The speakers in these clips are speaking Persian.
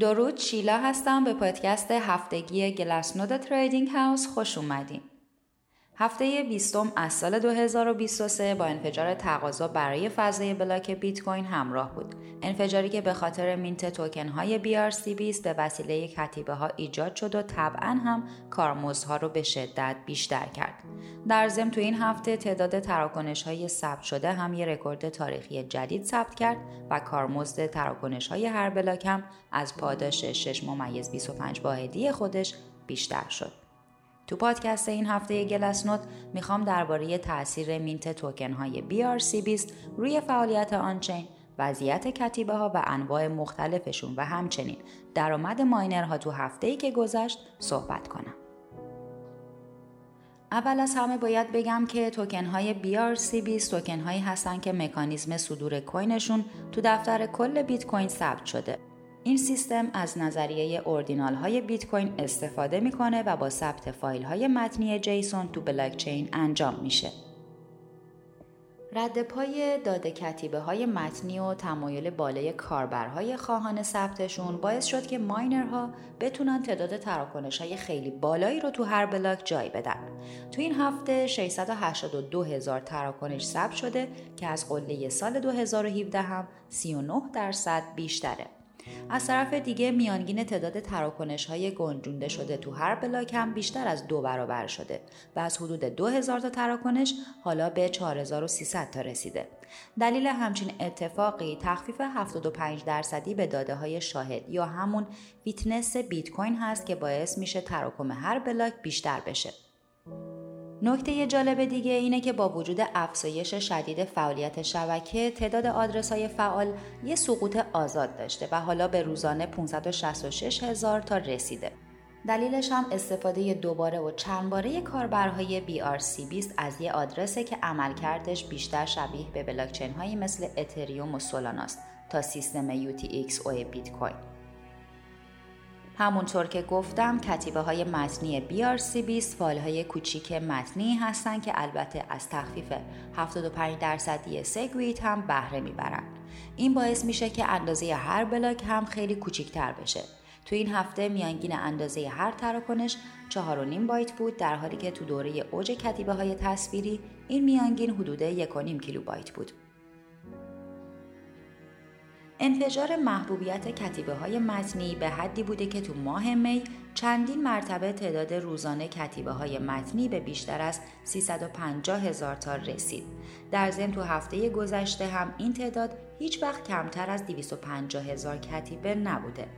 درود شیلا هستم به پادکست هفتگی Glassnode Trading House خوش اومدین. هفته بیستم از سال 2023 با انفجار تقاضا برای فضای بلاک بیت کوین همراه بود. انفجاری که به خاطر mint توکن های BRC20 به وسیله کتیبه ها ایجاد شد و طبعا هم کارمزدها رو به شدت بیشتر کرد. در ضمن تو این هفته تعداد تراکنش های ثبت شده هم یه رکورد تاریخی جدید ثبت کرد و کارمزد تراکنش های هر بلاک هم از پاداش 6 ممیز 25 واحدی خودش بیشتر شد. تو پادکست این هفته Glassnode می‌خوام درباره تاثیر mint توکن های BRC20 روی فعالیت on-chain وضعیت کتیبه ها و انواع مختلفشون و همچنین درآمد ماینرها تو هفته ای که گذشت صحبت کنم. اول از همه باید بگم که توکن های BRC20 توکن هایی هستن که مکانیزم صدور coin شون تو دفتر کل بیت کوین ثبت شده این سیستم از نظریه اوردینال های بیت کوین استفاده می‌کنه و با ثبت فایل های متنی جیسون تو بلاکچین انجام میشه. رد پای داده کتیبه های متنی و تمایل بالای کاربرهای خواهان ثبتشون باعث شد که ماینرها بتونن تعداد تراکنش های خیلی بالایی رو تو هر بلاک جای بدن. تو این هفته 682 هزار تراکنش ثبت شده که از قله سال 2017 هم 39 درصد بیشتره. از طرف دیگه میانگین تعداد تراکنش های گنجونده شده تو هر بلاک هم بیشتر از دو برابر شده و از حدود 2000 تا تراکنش حالا به 4300 تا رسیده. دلیل همچین اتفاقی تخفیف 75 درصدی به داده های شاهد یا همون witness بیت کوین هست که باعث میشه تراکم هر بلاک بیشتر بشه. نکته جالب دیگه اینه که با وجود افزایش شدید فعالیت شبکه تعداد آدرس های فعال یه سقوط آزاد داشته و حالا به روزانه 566 هزار تا رسیده. دلیلش هم استفاده دوباره و چند باره کاربرهای BRC20 از یه آدرسه که عملکردش بیشتر شبیه به بلاکچین هایی مثل اتریوم و سولاناست تا سیستم UTXO بیت کوین. همونطور که گفتم کتیبه های متنی BRC20 فایل های کوچیک متنی هستند که البته از تخفیف 75 درصدی سگویت هم بهره می‌برند. این باعث میشه که اندازه هر بلاک هم خیلی کوچیکتر بشه. تو این هفته میانگین اندازه هر تراکنش 4.5 بایت بود در حالی که تو دوره اوج کتیبه های تصویری این میانگین حدود 1.5 کیلوبایت بود. انفجار محبوبیت کتیبه های متنی به حدی بوده که تو ماه می چندین مرتبه تعداد روزانه کتیبه های متنی به بیشتر از 350 هزار تا رسید. در ضمن تو هفته گذشته هم این تعداد هیچ وقت کمتر از 250 هزار کتیبه نبوده.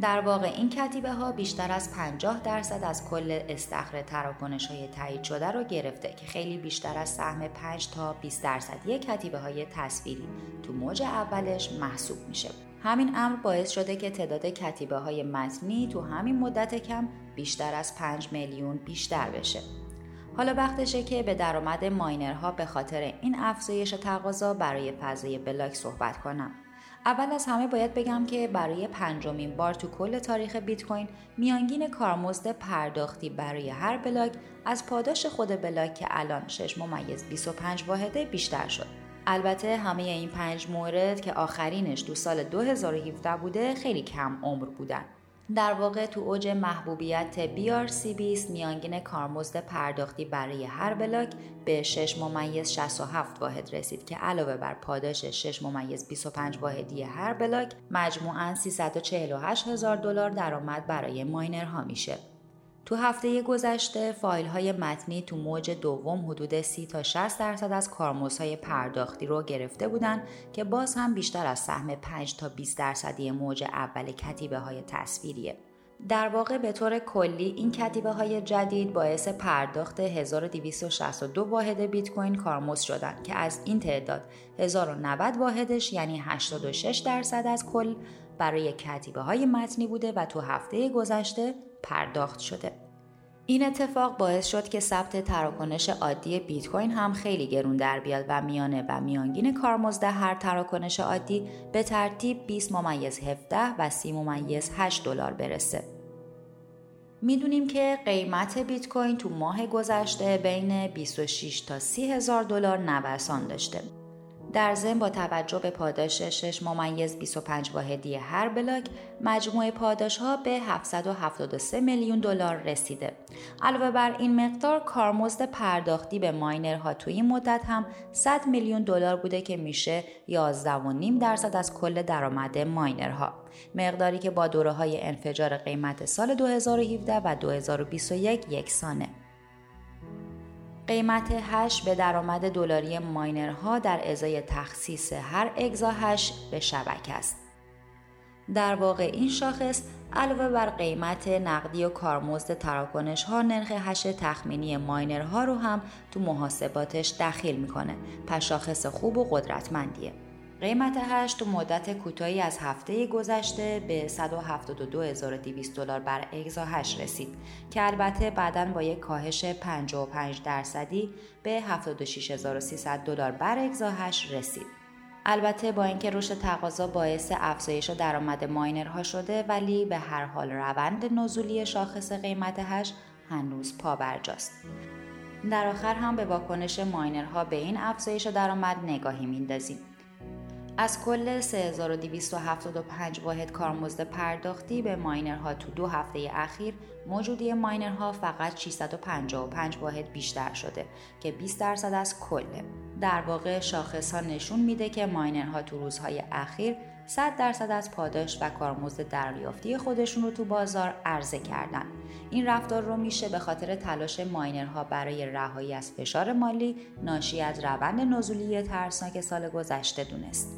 در واقع این کتیبه ها بیشتر از 50 درصد از کل استخر تراکنش های تایید شده رو گرفته که خیلی بیشتر از سهم 5 تا 20 درصدی کتیبه های تصویری تو موج اولش محسوب میشه. همین امر باعث شده که تعداد کتیبه های متنی تو همین مدت کم بیشتر از 5 میلیون بیشتر بشه. حالا وقتشه که به درآمد ماینرها به خاطر این افزایش تقاضا برای فضای بلاک صحبت کنم. اول از همه باید بگم که برای پنجمین بار تو کل تاریخ بیت کوین میانگین کارمزد پرداختی برای هر بلاک از پاداش خود بلاک که الان 6 ممیز 25 واحده بیشتر شد. البته همه این پنج مورد که آخرینش تو سال 2017 بوده خیلی کم عمر بودن. در واقع تو اوج محبوبیت BRC20 میانگین کارمزد پرداختی برای هر بلاک به 6 ممیز 67 واحد رسید که علاوه بر پاداش 6 ممیز 25 واحدی هر بلاک مجموعاً 348 هزار دلار درآمد برای ماینرها میشه. تو هفته گذشته فایل های متنی تو موج دوم حدود 30 تا 60 درصد از کارمزدهای پرداختی رو گرفته بودن که باز هم بیشتر از سهم 5 تا 20 درصدی موج اول کتیبه های تصویریه. در واقع به طور کلی این کتیبه های جدید باعث پرداخت 1262 واحد بیت کوین کارمزد شدند که از این تعداد 1090 واحدش یعنی 86 درصد از کل برای کتیبه های متنی بوده و تو هفته گذشته پرداخت شده. این اتفاق باعث شد که ثبت تراکنش عادی بیت کوین هم خیلی گرون در بیاد و میانه و میانگین کارمزد هر تراکنش عادی به ترتیب 20 ممیز 17 و 30 ممیز 8 دلار برسه. می‌دونیم که قیمت بیت کوین تو ماه گذشته بین 26 تا 30 هزار دلار نوسان داشته. در ضمن با توجه به پاداش 6 ممیز 25 واحدی هر بلاک مجموع پاداش ها به 773 میلیون دلار رسیده. علاوه بر این مقدار کارمزد پرداختی به ماینرها توی این مدت هم 100 میلیون دلار بوده که میشه 11.5 درصد از کل درآمد ماینرها. مقداری که با دوره های انفجار قیمت سال 2017 و 2021 یکسانه. قیمت هش به درآمد دلاری ماینرها در ازای تخصیص هر exahash به شبکه است. در واقع این شاخص علاوه بر قیمت نقدی و کارمزد تراکنش ها نرخ هش تخمینی ماینرها رو هم تو محاسباتش دخیل می‌کنه پس شاخص خوب و قدرتمندیه. قیمت هش تو مدت کوتاهی از هفته گذشته به 172200 دلار بر exahash رسید که البته بعدا با یک کاهش 55 درصدی به 76300 دلار بر exahash رسید. البته با اینکه رشد تقاضا باعث افزایش درآمد ماینرها شده ولی به هر حال روند نزولی شاخص قیمت هش هنوز پابرجاست. در آخر هم به واکنش ماینرها به این افزایش درآمد نگاهی میندازیم. از کل 3275 واحد کارمزد پرداختی به ماینرها تو دو هفته اخیر موجودی ماینرها فقط 655 واحد بیشتر شده که 20 درصد از کله. در واقع شاخص ها نشون میده که ماینرها تو روزهای اخیر 100 درصد از پاداش و کارمزد دریافتی خودشون رو تو بازار عرضه کردن. این رفتار رو میشه به خاطر تلاش ماینرها برای رهایی از فشار مالی ناشی از روند نزولی ترسناک سال گذشته دونست.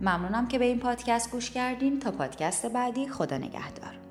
ممنونم که به این پادکست گوش کردین تا پادکست بعدی خدا نگهدار